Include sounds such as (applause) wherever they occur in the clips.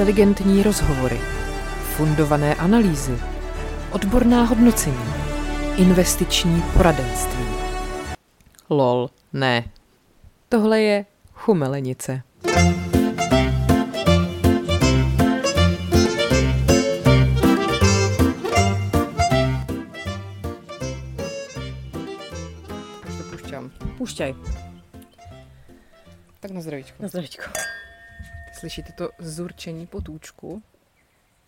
inteligentní rozhovory, fundované analýzy, odborná hodnocení, investiční poradenství. Lol, ne. Tohle je chumelenice. Už to pušťám. Pušťaj. Tak na zdravíčko. Na zdravíčko. Slyšíte to zurčení potůčku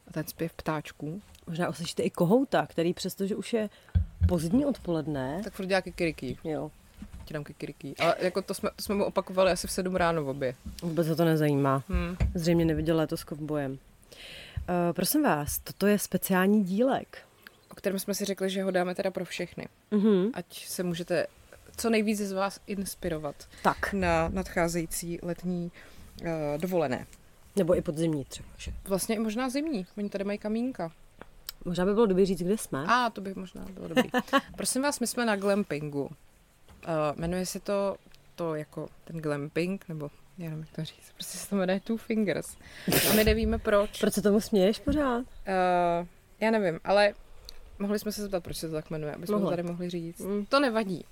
a ten zpěv ptáčků? Možná uslyšíte i kohouta, který přestože už je pozdní odpoledne, Tak furt dělá kikiriký. jo, Ti dám kikiriký. Ale jako to jsme, to jsme mu opakovali asi v 7 ráno v obě. vůbec ho to nezajímá. Hmm. Zřejmě neviděl letos kovbojem. Uh, prosím vás, toto je speciální dílek. O kterém jsme si řekli, že ho dáme teda pro všechny. Mhm. Ať se můžete co nejvíce z vás inspirovat Tak. na nadcházející letní uh, dovolené. Nebo i podzimní třeba. Že? Vlastně i možná zimní. Oni tady mají kamínka. Možná by bylo dobré říct, kde jsme. A to by možná bylo dobrý. (laughs) Prosím vás, my jsme na glampingu. Uh, jmenuje se to, to jako ten glamping, nebo já nevím, jak to říct. Prostě se to jmenuje Two Fingers. A my nevíme proč. Proč se tomu směješ pořád? Uh, já nevím, ale mohli jsme se zeptat, proč se to tak jmenuje, aby jsme to Mohli. tady mohli říct. Mm. To nevadí.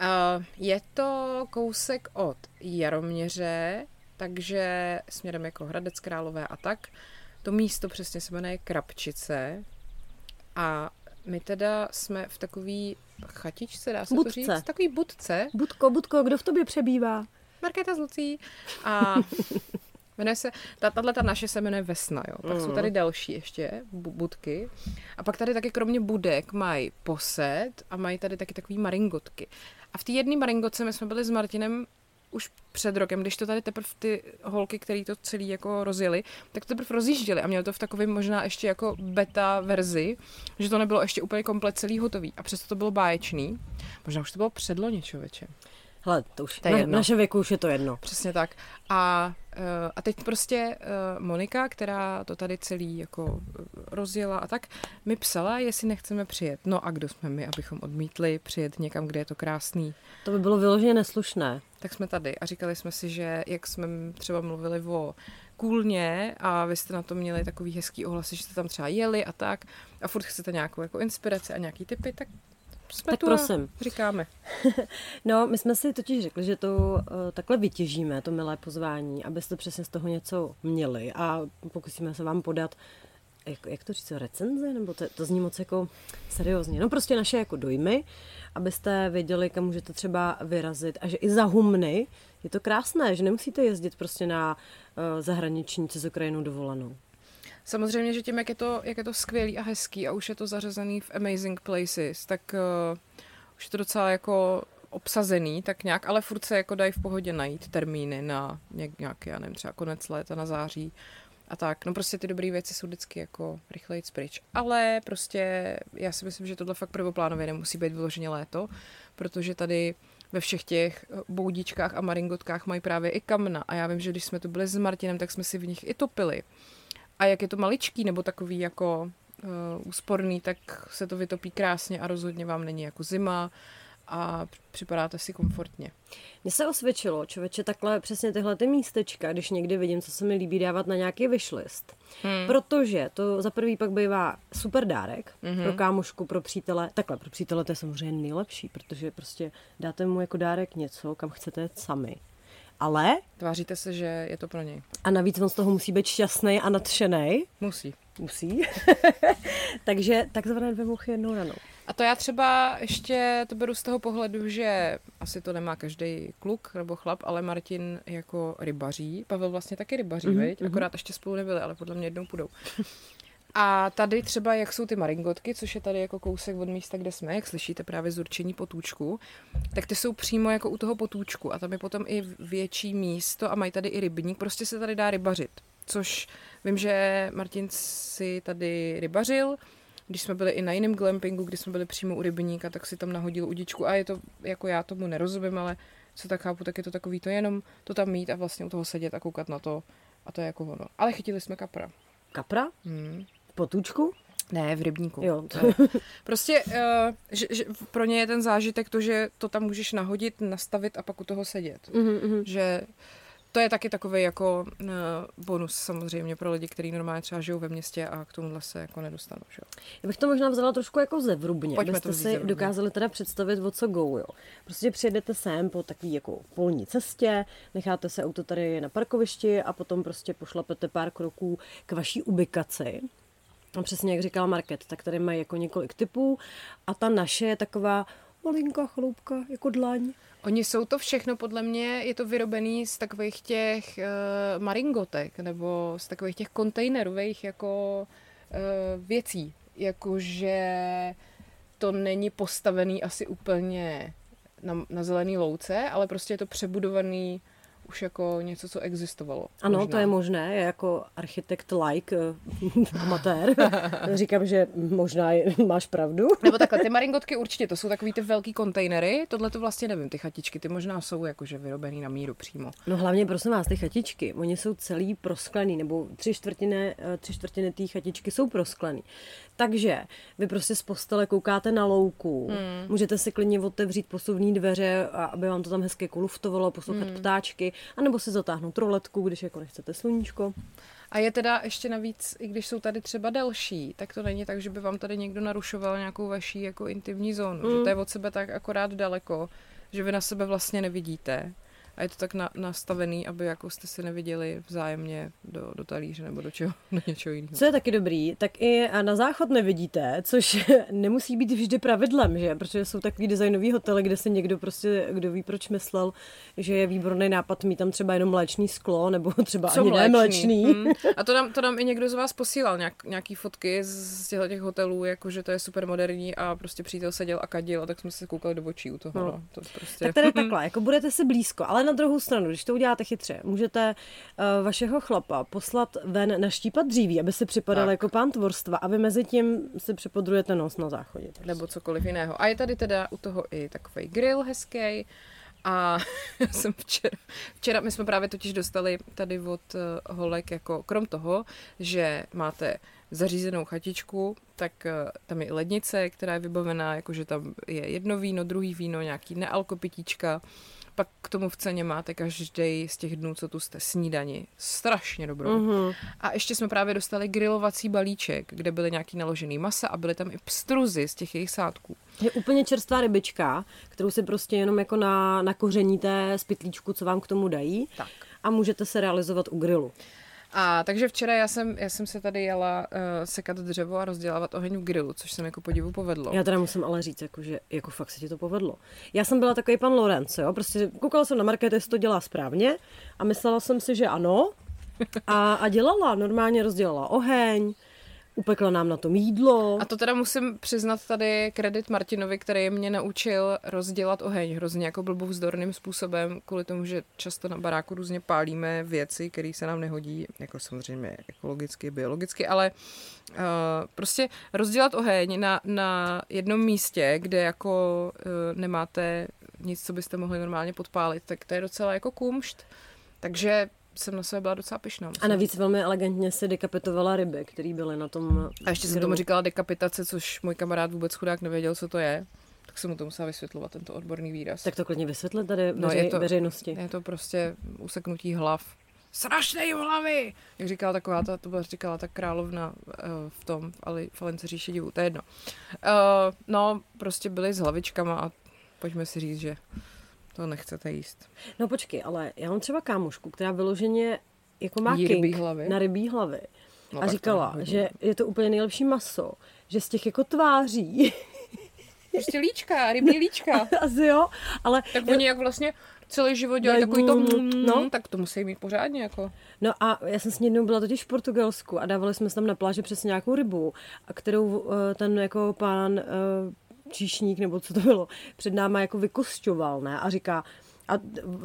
Uh, je to kousek od Jaroměře, takže směrem jako Hradec Králové a tak. To místo přesně se jmenuje Krapčice a my teda jsme v takový chatičce, dá se Budce. to říct? Takový budce, Budko, Budko, kdo v tobě přebývá? Markéta z Lucí. A jmenuje se, ta, tahle ta naše se jmenuje Vesna, jo. Pak jsou Mhm. tady další ještě bu- budky. A pak tady taky kromě budek mají posed a mají tady taky takový maringotky. A v té jedné maringotce my jsme byli s Martinem už před rokem, když to tady teprve ty holky, které to celý jako rozjeli, tak to teprve rozjížděli a měli to v takovém možná ještě jako beta verzi, že to nebylo ještě úplně komplet celý hotový. A přesto to bylo báječný. Možná už to bylo předloni, člověče. Hele, to už To je na, jedno. naše věku už je to jedno. Přesně tak. A, eh, a teď prostě eh, Monika, která to tady celý jako eh, rozjela a tak, mi psala, jestli nechceme přijet. No a kdo jsme my, abychom odmítli přijet někam, kde je to krásný. To by bylo vyloženě neslušné. Tak jsme tady a říkali jsme si, že jak jsme třeba mluvili o kůlně a vy jste na to měli takový hezký ohlasy, že jste tam třeba jeli a tak a furt chcete nějakou jako inspiraci a nějaký typy, tak jsme Tak tu prosím. říkáme. (laughs) No, my jsme si totiž řekli, že to uh, takhle vytěžíme, to milé pozvání, abyste přesně z toho něco měli a pokusíme se vám podat, jak, jak to říct, recenze, nebo to, to zní moc jako seriózně. No prostě naše jako dojmy, abyste věděli, kam můžete třeba vyrazit a že i za humny je to krásné, že nemusíte jezdit prostě na uh, zahraniční cez Ukrajinu dovolenou. Samozřejmě, že tím, jak je to, jak je to skvělý a hezký a už je to zařazený v Amazing Places, tak uh, už je to docela jako obsazený, tak nějak, ale furt se jako dají v pohodě najít termíny na nějaký, já nevím, třeba konec léta, na září a tak. No prostě ty dobré věci jsou vždycky jako rychleji pryč. Ale prostě já si myslím, že tohle fakt prvoplánově nemusí být vyloženě léto, protože tady ve všech těch eh, boudičkách a maringotkách mají právě i kamna. A já vím, že když jsme tu byli s Martinem, tak jsme si v nich i topili. A jak je to maličký nebo takový jako uh, úsporný, tak se to vytopí krásně a rozhodně vám není jako zima a připadáte si komfortně. Mně se osvědčilo, člověče, takhle přesně tyhle ty místečka, když někdy vidím, co se mi líbí dávat na nějaký wishlist. Hmm. Protože to za prvý pak bývá super dárek mm-hmm. pro kámošku, pro přítele. Takhle, pro přítele to je samozřejmě nejlepší, protože prostě dáte mu jako dárek něco, kam chcete sami. Ale, Tváříte se, že je to pro něj. a navíc on z toho musí být šťastný a nadšený, Musí. musí, (laughs) takže takzvané dvě muchy jednou ranou. A to já třeba ještě to beru z toho pohledu, že asi to nemá každý kluk nebo chlap, ale Martin jako rybaří. Pavel vlastně taky rybaří, mm-hmm. veď? Akorát ještě spolu nebyli, ale podle mě jednou půjdou. A tady třeba, jak jsou ty maringotky, což je tady jako kousek od místa, kde jsme, jak slyšíte právě z určení potůčku, tak ty jsou přímo jako u toho potůčku a tam je potom i větší místo a mají tady i rybník, prostě se tady dá rybařit. Což vím, že Martin si tady rybařil, když jsme byli i na jiném glampingu, kdy jsme byli přímo u rybníka, tak si tam nahodil udičku a je to, jako já tomu nerozumím, ale co tak chápu, tak je to takový to jenom to tam mít a vlastně u toho sedět a koukat na to a to je jako ono. Ale chytili jsme kapra. Kapra? Hmm. V potůčku? Ne, v rybníku. Jo. (laughs) Prostě uh, že, že pro ně je ten zážitek to, že to tam můžeš nahodit, nastavit a pak u toho sedět. Mhm, mhm. Že to je taky takový jako uh, bonus samozřejmě pro lidi, kteří normálně třeba žijou ve městě a k tomuhle se jako nedostanou. Že? Já bych to možná vzala trošku jako zevrubně, Pojďme abyste to si zevrubně. dokázali teda představit, o co go, jo. Prostě přijedete sem po takový jako polní cestě, necháte se auto tady na parkovišti a potom prostě pošlapete pár kroků k vaší ubikaci. A přesně jak říkala Market, tak tady mají jako několik typů a ta naše je taková malinká chaloupka, jako dlaň. Oni jsou to všechno, podle mě je to vyrobený z takových těch uh, maringotek nebo z takových těch kontejnerových jako uh, věcí. Jakože to není postavený asi úplně na, na zelený louce, ale prostě je to přebudovaný už jako něco, co existovalo. Ano, možná. to je možné, já jako architekt like, eh, (laughs) amatér, (laughs) říkám, že možná je, (laughs) máš pravdu. Nebo takhle, ty maringotky určitě, to jsou takový ty velký kontejnery, tohle to vlastně nevím, ty chatičky, ty možná jsou jakože vyrobený na míru přímo. No hlavně, prosím vás, ty chatičky, oni jsou celý prosklený, nebo tři čtvrtiny, eh, tři čtvrtiny té chatičky jsou prosklený. Takže vy prostě z postele koukáte na louku, hmm. můžete si klidně otevřít posuvní dveře, aby vám to tam hezky kuluftovalo, poslouchat hmm. ptáčky, anebo si zatáhnout roletku, když jako nechcete sluníčko. A je teda ještě navíc, i když jsou tady třeba delší, tak to není tak, že by vám tady někdo narušoval nějakou vaší jako intimní zónu. Mm. Že to je od sebe tak akorát daleko, že vy na sebe vlastně nevidíte. A je to tak na, nastavený, aby jako jste si neviděli vzájemně do, do talíře nebo do, čeho, (laughs) do něčeho jiného. Co je taky dobrý, tak i na záchod nevidíte, což (laughs) nemusí být vždy pravidlem, že? Protože jsou takový designový hotely, kde si někdo prostě, kdo ví proč myslel, že je výborný nápad mít tam třeba jenom mléčný sklo, nebo (laughs) třeba Co ani ne mléčný. Hmm. A to nám, to nám i někdo z vás posílal, nějak, nějaký fotky z, těchto těch hotelů, jako že to je super moderní a prostě přítel seděl a kadil a tak jsme se koukali do očí u toho. No. No. To prostě... Tak tady takhle, jako budete si blízko, ale na druhou stranu, když to uděláte chytře, můžete uh, vašeho chlapa poslat ven naštípat dříví, aby si připadal Tak. jako pán tvorstva a vy mezi tím si připodrujete nos na záchodě. Prostě. nebo cokoliv jiného. A je tady teda u toho i takový grill hezký. A já (laughs) jsem včera, včera, my jsme právě totiž dostali tady od eh, holek, jako krom toho, že máte zařízenou chatičku, tak eh, tam je i lednice, která je vybavená, jakože tam je jedno víno, druhý víno, nějaký nealkopitíčka. Pak k tomu v ceně máte každý z těch dnů, co tu jste, snídani. Strašně dobrou. Mhm. A ještě jsme právě dostali grilovací balíček, kde byly nějaký naložený masa a byly tam i pstruzy z těch jejich sádků. Je úplně čerstvá rybička, kterou si prostě jenom jako na, na kořeníte z pytlíčku, co vám k tomu dají. Tak. A můžete se realizovat u grilu. A takže včera já jsem, já jsem se tady jela uh, sekat dřevo a rozdělávat oheň v grilu, což se mi jako podivu povedlo. Já teda musím ale říct, jako, že jako fakt se ti to povedlo. Já jsem byla takový pan Lorenz, jo, prostě koukala jsem na market, jestli to dělá správně a myslela jsem si, že ano. A, a dělala, normálně rozdělala oheň, upekla nám na tom jídlo. A to teda musím přiznat tady kredit Martinovi, který mě naučil rozdělat oheň hrozně jako blbovzdorným způsobem, kvůli tomu, že často na baráku různě pálíme věci, které se nám nehodí, jako samozřejmě ekologicky, biologicky, ale uh, prostě rozdělat oheň na, na jednom místě, kde jako uh, nemáte nic, co byste mohli normálně podpálit, tak to je docela jako kumšt. Takže jsem na sebe byla docela pyšná. A navíc velmi elegantně si dekapitovala ryby, které byly na tom A ještě jsem tomu říkala dekapitace, což můj kamarád vůbec chudák nevěděl, co to je. Tak jsem mu to musela vysvětlovat, tento odborný výraz. Tak to klidně vysvětlit tady No, veřej, je to- veřejnosti. Je to prostě useknutí hlav. Strašnej hlavy! Jak říkala taková, ta, to byla říkala ta královna uh, v tom, ale v Alence říši divu, to je jedno. Uh, no, prostě byly s hlavičkama a pojďme si říct, že to nechcete jíst. No počkej, ale já mám třeba kámošku, která vyloženě jako má Jí king rybí hlavy? na rybí hlavy. No, a to říkala, je že je to úplně nejlepší maso, že z těch jako tváří, (laughs) Prostě líčka, rybí líčka. (laughs) asi jo, ale Tak oni jak vlastně celý život dělají takový to, mm, no. no. tak to musí mít pořádně jako. No a já jsem s ní jednou byla totiž v Portugalsku a dávali jsme tam na pláži přesně nějakou rybu, a kterou eh, ten jako pán eh, číšník, nebo co to bylo, před náma jako vykosťoval, ne? A říká, a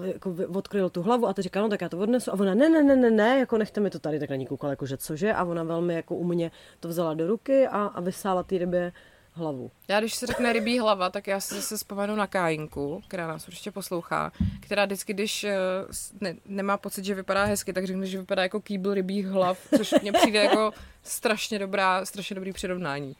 jako odkryl tu hlavu a ty říká, no tak já to odnesu. A ona, ne, ne, ne, ne, ne, jako nechte mi to tady, tak na ní koukal, jako že cože. A ona velmi jako u mě to vzala do ruky a, a vysála ty rybě hlavu. Já když se řekne rybí hlava, tak já si zase vzpomenu na Kájinku, která nás určitě poslouchá, která vždycky, když eh, ne, nemá pocit, že vypadá hezky, tak řekne, že vypadá jako kýbl rybích hlav, což mně přijde jako strašně dobrá, strašně dobrý přirovnání.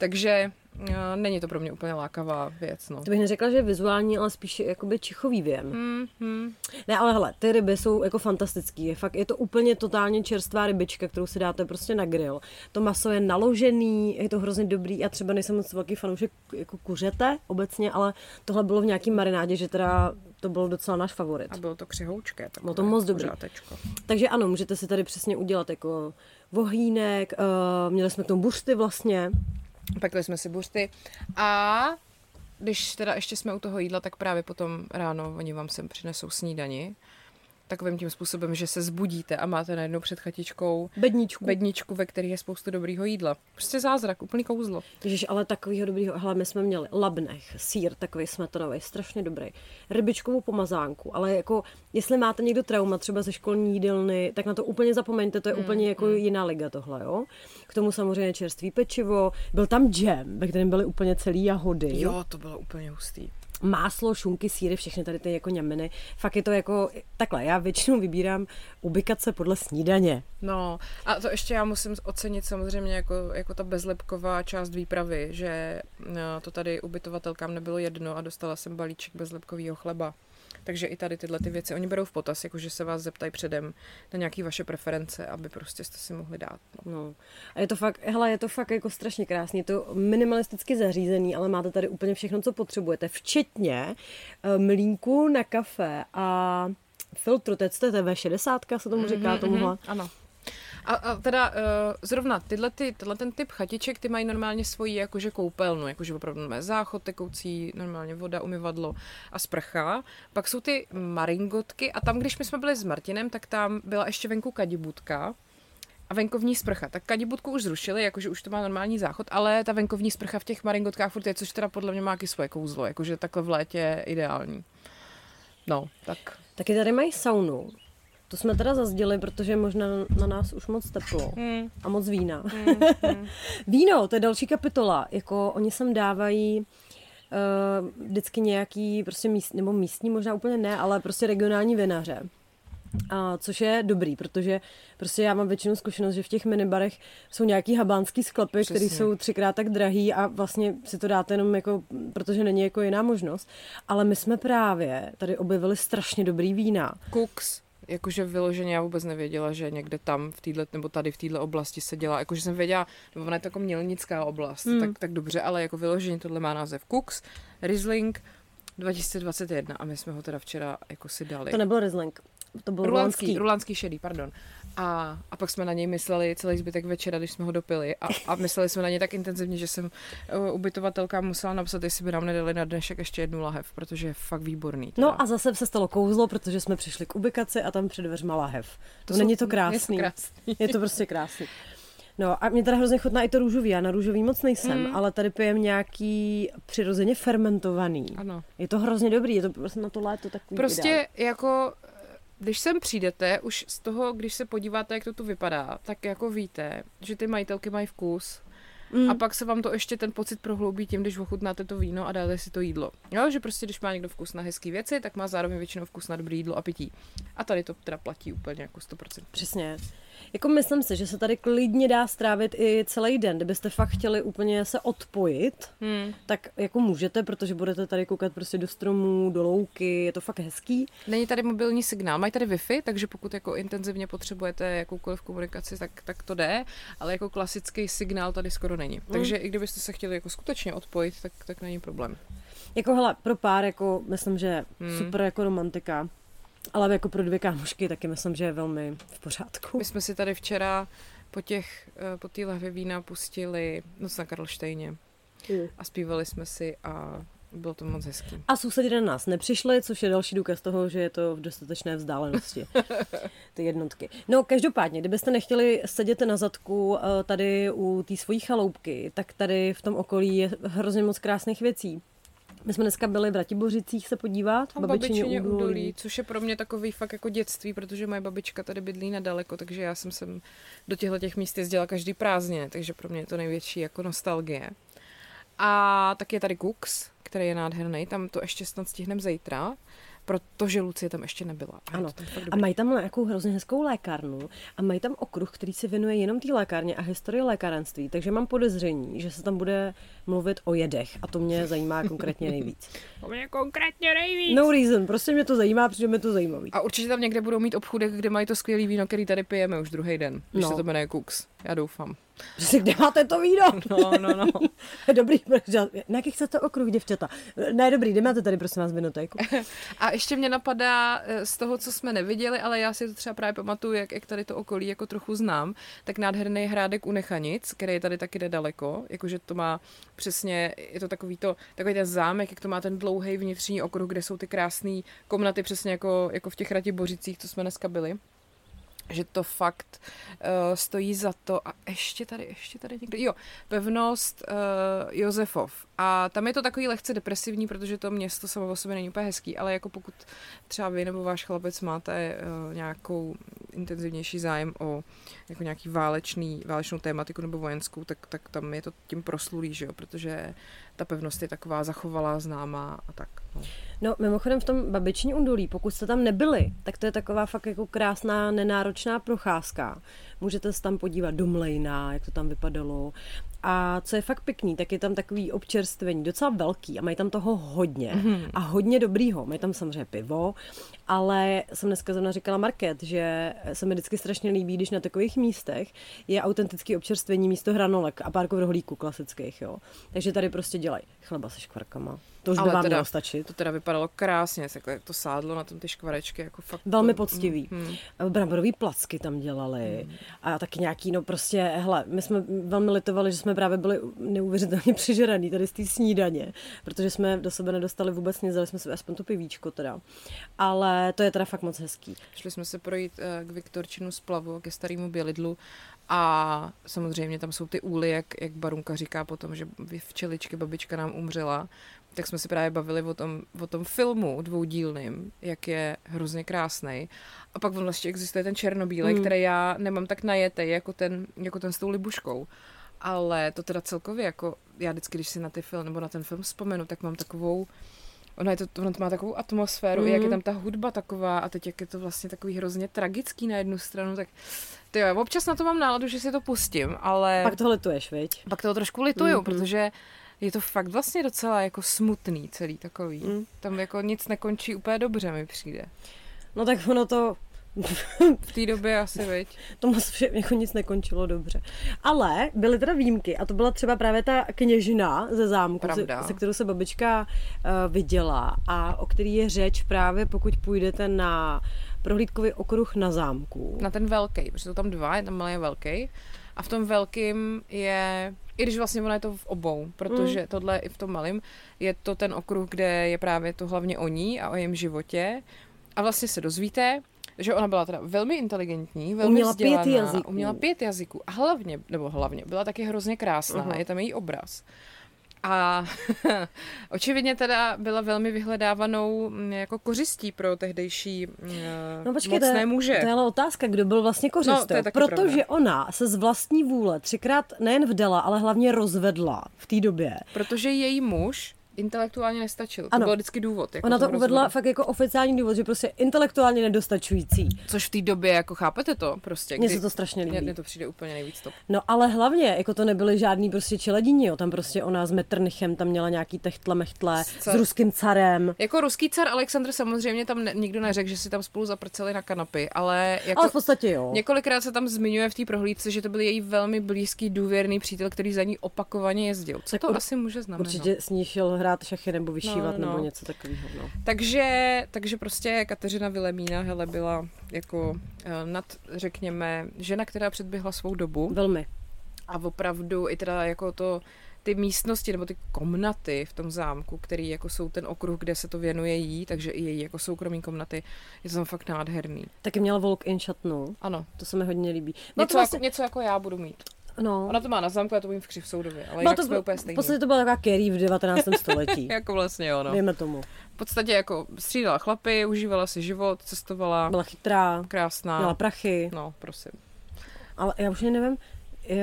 Takže uh, není to pro mě úplně lákavá věc. No. To bych neřekla, že je vizuální, ale spíš jakoby čichový věm. Mm, mm. Ne, ale hele, ty ryby jsou jako fantastický. Je fakt, je to úplně totálně čerstvá rybička, kterou si dáte prostě na grill. To maso je naložený, je to hrozně dobrý. Já třeba nejsem moc velký fanoušek jako kuřete obecně, ale tohle bylo v nějaký marinádě, že teda to byl docela náš favorit. A bylo to křehoučké. Bylo to moc dobrý. kuřátečko. Takže ano, můžete si tady přesně udělat jako vohýnek, uh, měli jsme k tomu buřty vlastně. Pekli jsme si buřty a když teda ještě jsme u toho jídla, tak právě potom ráno oni vám sem přinesou snídani. Takovým tím způsobem, že se zbudíte a máte najednou před chatičkou Bedničku. bedničku, ve které je spoustu dobrýho jídla. Prostě zázrak, úplný kouzlo. Ježiš, ale takovýho dobrýho, hele, my jsme měli labnech, sír takový smetanový, strašně dobrý, rybičkovou pomazánku, ale jako, jestli máte někdo trauma třeba ze školní jídelny, tak na to úplně zapomeňte, to je mm, úplně jako mm. jiná liga tohle, jo. K tomu samozřejmě čerstvý pečivo, byl tam džem, ve kterém byly úplně celý jahody. Jo, to bylo úplně hustý. Máslo, šunky, síry, všechny tady ty jako ňaminy. Fakt je to jako, takhle, já většinou vybírám ubikace podle snídaně. No a to ještě já musím ocenit samozřejmě jako, jako ta bezlepková část výpravy, že no, to tady ubytovatelkám nebylo jedno a dostala jsem balíček bezlepkového chleba. Takže i tady tyhle ty věci oni berou v potaz, jakože se vás zeptají předem na nějaké vaše preference, aby prostě jste si mohli dát. No. No. A je to fakt, hele, je to fakt jako strašně krásný, je to minimalisticky zařízený, ale máte tady úplně všechno, co potřebujete, včetně uh, mlínku na kafe a filtru, co to je TV60, se tomu říká, tomuhle. Ano. A, a teda uh, zrovna tyhle, ty, tenhle ten typ chatiček, ty mají normálně svoji jakože koupelnu, jakože opravdu máme záchod tekoucí, normálně voda, umyvadlo a sprcha. Pak jsou ty maringotky a tam, když my jsme byli s Martinem, tak tam byla ještě venku kadibudka a venkovní sprcha. Tak kadibudku už zrušili, jakože už to má normální záchod, ale ta venkovní sprcha v těch maringotkách furt je, což teda podle mě má taky svoje kouzlo, jakože takhle v létě je ideální. No, tak Taky tady mají saunu. To jsme teda zazděli, protože možná na nás už moc teplo Hmm. a moc vína. (laughs) Víno, to je další kapitola. Jako oni sem dávají uh, vždycky nějaký prostě míst, nebo místní, možná úplně ne, ale prostě regionální vinaře. A což je dobrý, protože prostě já mám většinou zkušenost, že v těch minibarech jsou nějaký habánský sklepy, které jsou třikrát tak drahý a vlastně si to dáte jenom jako, protože není jako jiná možnost. Ale my jsme právě tady objevili strašně dobrý vína. Cooks, jakože vyloženě já vůbec nevěděla, že někde tam v týhle, nebo tady v této oblasti se dělá, jakože jsem věděla, nebo ona je to jako mělnická oblast, Hmm. tak, tak dobře, ale jako vyloženě tohle má název Cooks, Riesling 2021 a my jsme ho teda včera jako si dali. To nebyl Riesling, to byl rulánský. rulánský šedý, pardon. A, a pak jsme na něj mysleli celý zbytek večera, když jsme ho dopili. A, a mysleli jsme na něj tak intenzivně, že jsem uh, ubytovatelkám musela napsat, jestli by nám nedali na dnešek ještě jednu lahev, protože je fakt výborný. teda. No a zase se stalo kouzlo, protože jsme přišli k ubikaci a tam před dveřma lahev. To, jsou- není to krásný. Je to krásný. Je to prostě krásný. No a mě teda hrozně chutná i to růžový. Já na růžový moc nejsem, Mm. ale tady pijem nějaký přirozeně fermentovaný. Ano. Je to hrozně dobrý, je to prostě na to léto takový Prostě ideál. jako, když sem přijdete, už z toho, když se podíváte, jak to tu vypadá, tak jako víte, že ty majitelky mají vkus. Mm. A pak se vám to ještě ten pocit prohloubí tím, když ochutnáte to víno a dáte si to jídlo. Jo, že prostě když má někdo vkus na hezké věci, tak má zároveň většinou vkus na dobré jídlo a pití. A tady to teda platí úplně jako 100%. Přesně. Jako myslím si, že se tady klidně dá strávit i celý den. Kdybyste fakt chtěli úplně se odpojit, Hmm. tak jako můžete, protože budete tady koukat prostě do stromů, do louky, je to fakt hezký. Není tady mobilní signál, mají tady Wi-Fi, takže pokud jako intenzivně potřebujete jakoukoliv komunikaci, tak, tak to jde, ale jako klasický signál tady skoro není. Takže i kdybyste se chtěli jako skutečně odpojit, tak, tak není problém. Jako hele, pro pár, jako myslím, že Hmm. super jako romantika. Ale jako pro dvě kámošky taky myslím, že je velmi v pořádku. My jsme si tady včera po těch, eh, po té lahvě vína pustili Noc na Karlštejně a zpívali jsme si a bylo to moc hezký. A sousedi na nás nepřišli, což je další důkaz toho, že je to v dostatečné vzdálenosti. (laughs) Ty jednotky. No, každopádně, kdybyste nechtěli sedět na zadku eh, tady u té svojí chaloupky, tak tady v tom okolí je hrozně moc krásných věcí. My jsme dneska byli v Ratibořicích se podívat, A babičině údolí, což je pro mě takový fakt jako dětství, protože moje babička tady bydlí nedaleko, takže já jsem sem do těchto těch míst jezdila každý prázdně, takže pro mě je to největší jako nostalgie. A tak je tady Cooks, který je nádherný, tam to ještě snad stihneme zítra. Protože Lucie tam ještě nebyla. Ano. A mají tam nějakou hrozně hezkou lékárnu a mají tam okruh, který se věnuje jenom té lékárně a historii lékárenství. Takže mám podezření, že se tam bude mluvit o jedech a to mě zajímá konkrétně nejvíc. (laughs) To mě konkrétně nejvíc. No reason, prostě mě to zajímá, protože mě to zajímavý. A určitě tam někde budou mít obchůdek, kde mají to skvělé víno, který tady pijeme už druhý den, když No. se to jmenuje Cooks. Já doufám. Prostě kde máte to víno? (laughs) No, no, no. (laughs) dobrý, na jaký chcete okruh, děvčata? Ne, dobrý, kde máte tady, prosím vás, vinotéku? (laughs) A ještě mě napadá eh, z toho, co jsme neviděli, ale já si to třeba právě pamatuju, jak, jak tady to okolí jako trochu znám, tak nádherný hrádek u Nechanic, který je tady taky nedaleko, jakože to má přesně, je to takový, to, takový ten zámek, jak to má ten dlouhý vnitřní okruh, kde jsou ty krásné komnaty, přesně jako, jako v těch Ratibořicích, co jsme dneska byli že to fakt uh, stojí za to. A ještě tady, ještě tady někde, jo, pevnost uh, Josefov. A tam je to takový lehce depresivní, protože to město samo o sobě není úplně hezký, ale jako pokud třeba vy nebo váš chlapec máte uh, nějakou intenzivnější zájem o jako nějaký válečný, válečnou tématiku nebo vojenskou, tak, tak tam je to tím proslulý, že jo, protože ta pevnost je taková zachovalá, známá a tak. No. No, mimochodem v tom babiční údolí, pokud jste tam nebyli, tak to je taková fakt jako krásná, nenáročná procházka. Můžete se tam podívat do mlejna, jak to tam vypadalo. A co je fakt pěkný, tak je tam takový občerstvení, docela velký a mají tam toho hodně mm. a hodně dobrýho. Mají tam samozřejmě pivo, ale jsem dneska zrovna říkala Market, že se mi vždycky strašně líbí, když na takových místech je autentický občerstvení místo hranolek a párkov rohlíků klasických, jo. Takže tady prostě dělají chleba se škvarkama. To už by Ale vám teda- mělo stačit. To teda vypadalo krásně, takhle jak to sádlo na tom ty škvarečky, jako fakt. Velmi to, poctivý. Mm, mm. Bramborový placky tam dělali a taky nějaký, no prostě, hele, my jsme velmi litovali, že jsme právě byli neuvěřitelně (laughs) přižraný tady z té snídaně, protože jsme do sebe nedostali vůbec nic, dali jsme si aspoň to pivíčko teda. Ale to je teda fakt moc hezký. Šli jsme se projít eh, k Viktorčinu splavu, ke starému Bělidlu a samozřejmě tam jsou ty úly, jak, jak Barunka říká potom, že včeličky babička nám umřela, tak jsme si právě bavili o tom, o tom filmu dvoudílným, jak je hrozně krásný. A pak vlastně existuje ten černobílej, Mm. mm. který já nemám tak najetý, jako ten, jako ten s tou libuškou. Ale to teda celkově, jako já vždycky, když si na ty film nebo na ten film vzpomenu, tak mám takovou Ono, je to, ono to má takovou atmosféru, mm. jak je Mhm. tam ta hudba taková a teď jak je to vlastně takový hrozně tragický na jednu stranu, tak ty jo, občas na to mám náladu, že si to pustím, ale Pak to lituješ, viď? pak toho trošku lituju, Mhm. mm-hmm. protože je to fakt vlastně docela jako smutný celý takový. Mm. Tam jako nic nekončí úplně dobře mi přijde. No tak ono to, (laughs) V té době asi, viď? to moc vše, jako nic nekončilo dobře. Ale byly teda výjimky a to byla třeba právě ta kněžina ze zámku, se, Pravda. se kterou se babička uh, viděla a o který je řeč právě pokud půjdete na prohlídkový okruh na zámku. Na ten velký, protože jsou tam dva, je tam malý a velký. A v tom velkým je, i když vlastně ono je to v obou, protože mm. tohle i v tom malém je to ten okruh, kde je právě to hlavně o ní a o jejím životě. A vlastně se dozvíte, že ona byla teda velmi inteligentní, velmi Uměla pět vzdělaná, jazyků. uměla pět jazyků a hlavně, nebo hlavně, byla taky hrozně krásná, uh-huh. je tam její obraz. A (laughs) očividně teda byla velmi vyhledávanou mm, jako kořistí pro tehdejší mm, No počkej, to mocné je, muže. to je ale otázka, kdo byl vlastně kořistou. No, protože pravda. ona se z vlastní vůle třikrát nejen vdala, ale hlavně rozvedla v té době. Protože její muž intelektuálně nestačil. To Ano. byl vždycky důvod. Jako Ona to uvedla rozvodu. fakt jako oficiální důvod, že prostě intelektuálně nedostačující. Což v té době, jako chápete to prostě? Mně se to strašně líbí. Mně, to přijde úplně nejvíc top. No ale hlavně, jako to nebyly žádný prostě čeledíni, jo. tam prostě ona s Metternichem tam měla nějaký techtle mechtle s, car. ruským carem. Jako ruský car Alexandr samozřejmě tam ne, nikdo neřekl, že si tam spolu zaprceli na kanapy, ale jako Ale v podstatě jo. několikrát se tam zmiňuje v té prohlídce, že to byl její velmi blízký důvěrný přítel, který za ní opakovaně jezdil. Co Tak to ur- asi může znamenat? Určitě s ní šel hrát šachy nebo vyšívat No, no. nebo něco takového. No. Takže, takže prostě Kateřina Vilemína hele, byla jako eh, nad, řekněme, žena, která předběhla svou dobu. Velmi. A opravdu i teda jako to, ty místnosti nebo ty komnaty v tom zámku, který jako jsou ten okruh, kde se to věnuje jí, takže i její jako soukromí komnaty, je to tam fakt nádherný. Taky měla walk-in šatnu. Ano. To se mi hodně líbí. Bylo Něco, to vlastně, jako, něco jako já budu mít. No, Ona to má na zámku, já to vím v Křivsoudově, ale jinak to, jsme úplně v stejný. podstatě to byla taková Kerry v 19. století. (laughs) Jako vlastně jo, no. Dejme tomu. V podstatě jako střídala chlapy, užívala si život, cestovala, Byla chytrá, krásná. měla prachy, No, prosím. ale já už nevím,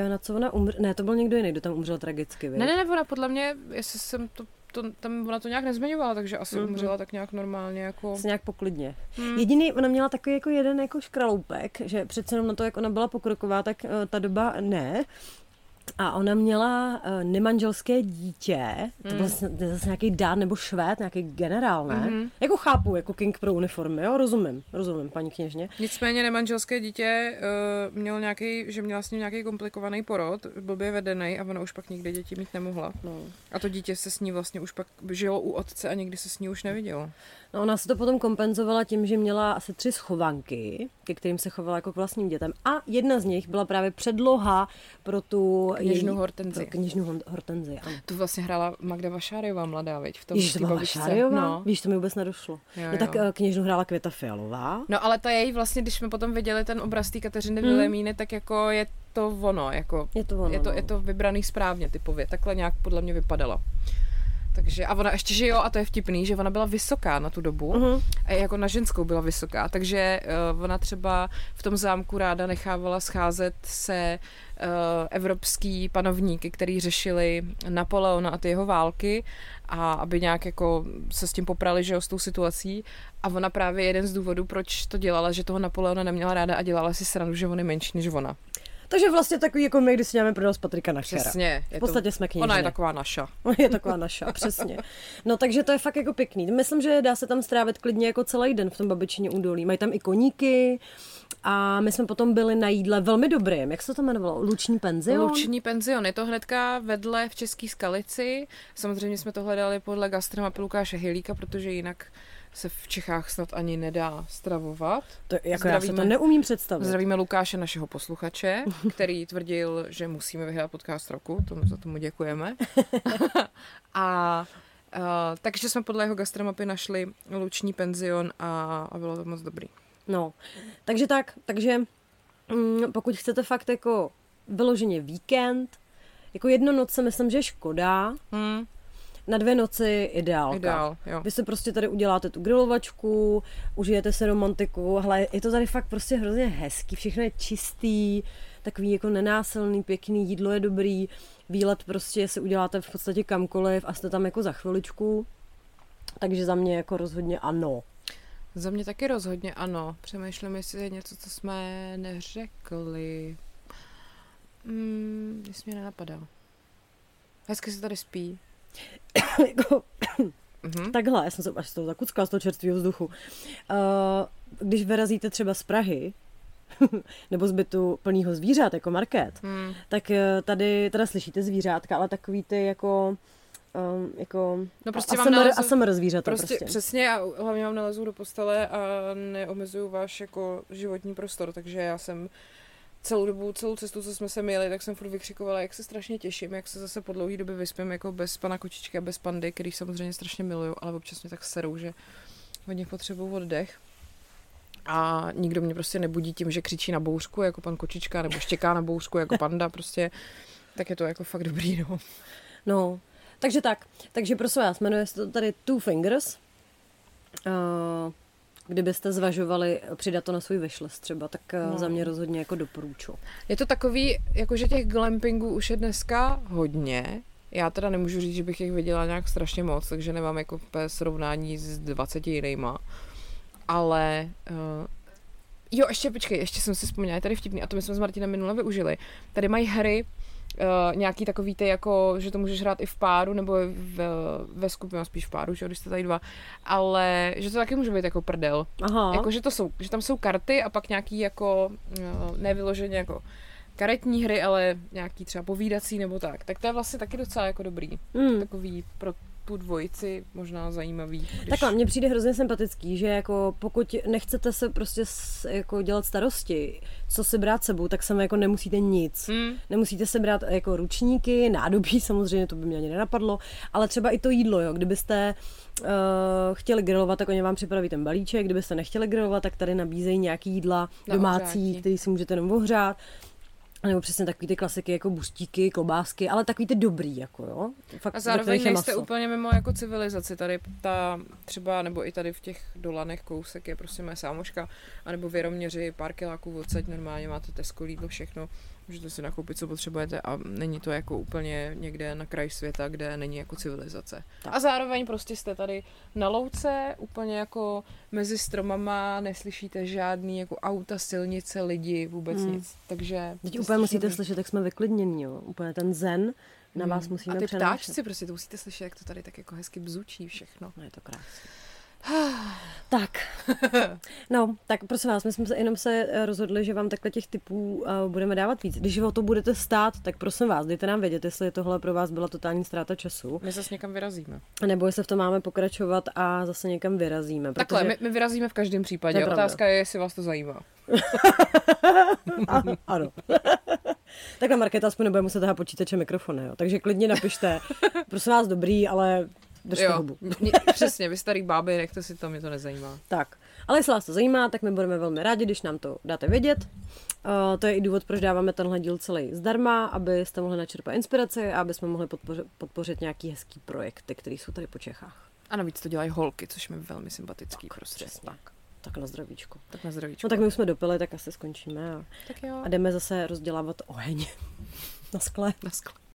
na co ona umřela. Ne, to byl někdo jiný, kdo tam umřel tragicky, viď? Ne, ne, ne, ona podle mě, jestli jsem to to, tam ona to nějak nezmiňovala, takže asi mm-hmm. umřela tak nějak normálně jako... Asi nějak poklidně. Mm. Jediný, ona měla takový jako jeden jako škraloupek, že přece jenom na to, jak ona byla pokroková, tak uh, ta doba ne. A ona měla uh, nemanželské dítě, to byl Hmm. zase nějaký dán nebo švéd, nějaký generál, ne? Mhm. Jako chápu, jako king pro uniformy, jo, rozumím, rozumím, paní kněžně. Nicméně nemanželské dítě uh, mělo nějaký, že měla s ním nějaký komplikovaný porod, blbě vedený a ona už pak nikdy děti mít nemohla. No. A to dítě se s ní vlastně už pak žilo u otce a nikdy se s ní už nevidělo. No, ona se to potom kompenzovala tím, že měla asi tři schovanky, ke kterým se chovala jako k vlastním dětem. A jedna z nich byla právě předloha pro tu Kněžnu její- Hortenzi. Pro kněžnu Hon- Hortenzi, ano. Tu vlastně hrála Magda Vašáriová mladá, veď? V tom Ježiš, to byla. Vašáriová? No. Víš, to mi vůbec nedošlo. Jo, no tak jo. eh, kněžnu hrála Květa Fialová. No ale ta její vlastně, když jsme potom viděli ten obraz té Kateřiny Hmm. Vilemíny, tak jako je to ono, jako Je to ono, je to, no. je to vybraný správně typově, takhle nějak podle mě vypadala. Takže, a ona ještě, že jo, a to je vtipný, že ona byla vysoká na tu dobu, Mhm. a jako na ženskou byla vysoká, takže uh, ona třeba v tom zámku ráda nechávala scházet se uh, evropský panovníky, který řešili Napoleona a ty jeho války a aby nějak jako se s tím poprali, že jo, s tou situací. A ona právě jeden z důvodů, proč to dělala, že toho Napoleona neměla ráda a dělala si srandu, že on je menší než ona. Takže vlastně takový, jako my, když si děláme pro nás Patrika Našera. Přesně. V podstatě jsme kněžny. Ona je taková naša. (laughs) je taková naša, přesně. No takže to je fakt jako pěkný. Myslím, že dá se tam strávit klidně jako celý den v tom babičině údolí. Mají tam i koníky a my jsme potom byli na jídle velmi dobrým. Jak se to jmenovalo? Luční penzion? Luční penzion, je to hnedka vedle v České skalici. Samozřejmě jsme to hledali podle gastromapy Lukáše Hilíka, protože jinak se v Čechách snad ani nedá stravovat. To, jako já se to Zdravíme. neumím představit. Zdravíme Lukáše, našeho posluchače, (laughs) který tvrdil, že musíme vyhrát podcast roku, tomu, za tomu děkujeme. (laughs) a uh, takže jsme podle jeho gastromapy našli luční penzion a, a bylo to moc dobrý. No, takže tak, takže mm, pokud chcete fakt jako vyloženě víkend, jako jedno noc si myslím, že je škoda, Hmm, na dvě noci ideálka. ideál, jo. Vy si prostě tady uděláte tu grilovačku, užijete si romantiku, hele, je to tady fakt prostě hrozně hezký, všechno je čistý, takový jako nenásilný, pěkný, jídlo je dobrý, výlet prostě si uděláte v podstatě kamkoliv a jste tam jako za chviličku. Takže za mě jako rozhodně ano. Za mě taky rozhodně ano. Přemýšlím, jestli je něco, co jsme neřekli. Hmm, nic mě nenapadá. Hezky se tady spí. Jako, Mhm. takhle, já jsem se až z toho zakuckala z toho čerstvého vzduchu. Uh, když vyrazíte třeba z Prahy, (laughs) nebo z bytu plného zvířat, jako market, Hmm. tak eh, tady teda slyšíte zvířátka, ale takový ty jako um, jako No prostě a, vám ASMR, nalezu- ASMR zvířata Prostě, prostě. přesně a hlavně vám nalezu do postele a neomezuju váš jako životní prostor, takže já jsem celou dobu, celou cestu, co jsme se měli, tak jsem furt vykřikovala, jak se strašně těším, jak se zase po dlouhé době vyspím jako bez pana kočičky a bez pandy, který samozřejmě strašně miluju, ale občas mě tak serou, že od nich potřebuju oddech. A nikdo mě prostě nebudí tím, že křičí na bouřku jako pan kočička, nebo štěká na bouřku jako panda, prostě tak je to jako fakt dobrý, no. No, takže tak. Takže prosím vás, jmenuje se to tady Two Fingers. Uh, kdybyste zvažovali přidat to na svůj wishlist třeba, tak no. No. za mě rozhodně jako doporučuji. Je to takový, jakože těch glampingů už je dneska hodně. Já teda nemůžu říct, že bych jich viděla nějak strašně moc, takže nemám jako srovnání s 20 jinýma. Ale uh, jo, ještě počkej, ještě jsem si vzpomněla, je tady vtipný, a to my jsme s Martinem minule využili. Tady mají hry, Uh, nějaký takový ty jako, že to můžeš hrát i v páru, nebo v, ve skupině, spíš v páru, že když jste tady dva, ale že to taky může být jako prdel. Aha, Jako, že, to jsou, že tam jsou karty a pak nějaký jako, no, nevyloženě jako karetní hry, ale nějaký třeba povídací nebo tak. Tak to je vlastně taky docela jako dobrý. mm. Takový pro tu dvojici možná zajímavý. Když... Takhle, mně přijde hrozně sympatický, že jako pokud nechcete se prostě s, jako dělat starosti, co si brát sebou, tak sem jako nemusíte nic. Hmm. Nemusíte se brát jako ručníky, nádobí, (laughs) samozřejmě to by mě ani nenapadlo, ale třeba i to jídlo, jo. Kdybyste uh, chtěli grilovat, tak oni vám připraví ten balíček, kdybyste nechtěli grilovat, tak tady nabízejí nějaký jídla Na domácí, ohřátí. který si můžete jenom ohřát. Nebo přesně takový ty klasiky jako bustíky, klobásky, ale takový ty dobrý, jako jo. Fakt, a zároveň nejste maso. úplně mimo jako civilizaci. Tady ta třeba, nebo i tady v těch dolanech kousek je prostě moje sámoška, anebo věroměři, pár kiláků odsaď, normálně máte Tesco, Lidl, všechno můžete si nakoupit, co potřebujete a není to jako úplně někde na kraj světa, kde není jako civilizace. Tak. A zároveň prostě jste tady na louce, úplně jako mezi stromama, neslyšíte žádný jako auta, silnice, lidi, vůbec hmm. nic. Takže... Teď úplně musíte slyšet, jak jsme vyklidnění, jo. Úplně ten zen na vás hmm. musíme A ty ptáčci, prostě to musíte slyšet, jak to tady tak jako hezky bzučí všechno. No je to krásné. (sighs) tak, (laughs) no, tak prosím vás, my jsme se jenom se eh, rozhodli, že vám takhle těch typů uh, budeme dávat víc. Když o to budete stát, tak prosím vás, dejte nám vědět, jestli tohle pro vás byla totální ztráta času. My zase někam vyrazíme. Nebo jestli v tom máme pokračovat a zase někam vyrazíme. Protože... Takhle, my, my vyrazíme v každém případě. Je Otázka je, jestli vás to zajímá. (laughs) a, ano. (laughs) Takhle Markéta aspoň nebude muset tahat počítače mikrofony, jo. takže klidně napište. Prosím vás, dobrý, ale Držte jo, hubu. (laughs) Mě, přesně, vy starý báby, nechte si to, mě to nezajímá. Tak, ale jestli vás to zajímá, tak my budeme velmi rádi, když nám to dáte vědět. Uh, to je i důvod, proč dáváme tenhle díl celý zdarma, abyste mohli načerpat inspiraci a aby jsme mohli podpořit, podpořit nějaký hezký projekty, které jsou tady po Čechách. A navíc to dělají holky, což mi velmi sympatický tak, prostě. Přesně. Tak. Tak na zdravíčko. Tak na zdravíčko. No tak my už jsme dopili, tak asi skončíme. A, tak jo. a jdeme zase rozdělávat oheň (laughs) na skle. Na skle.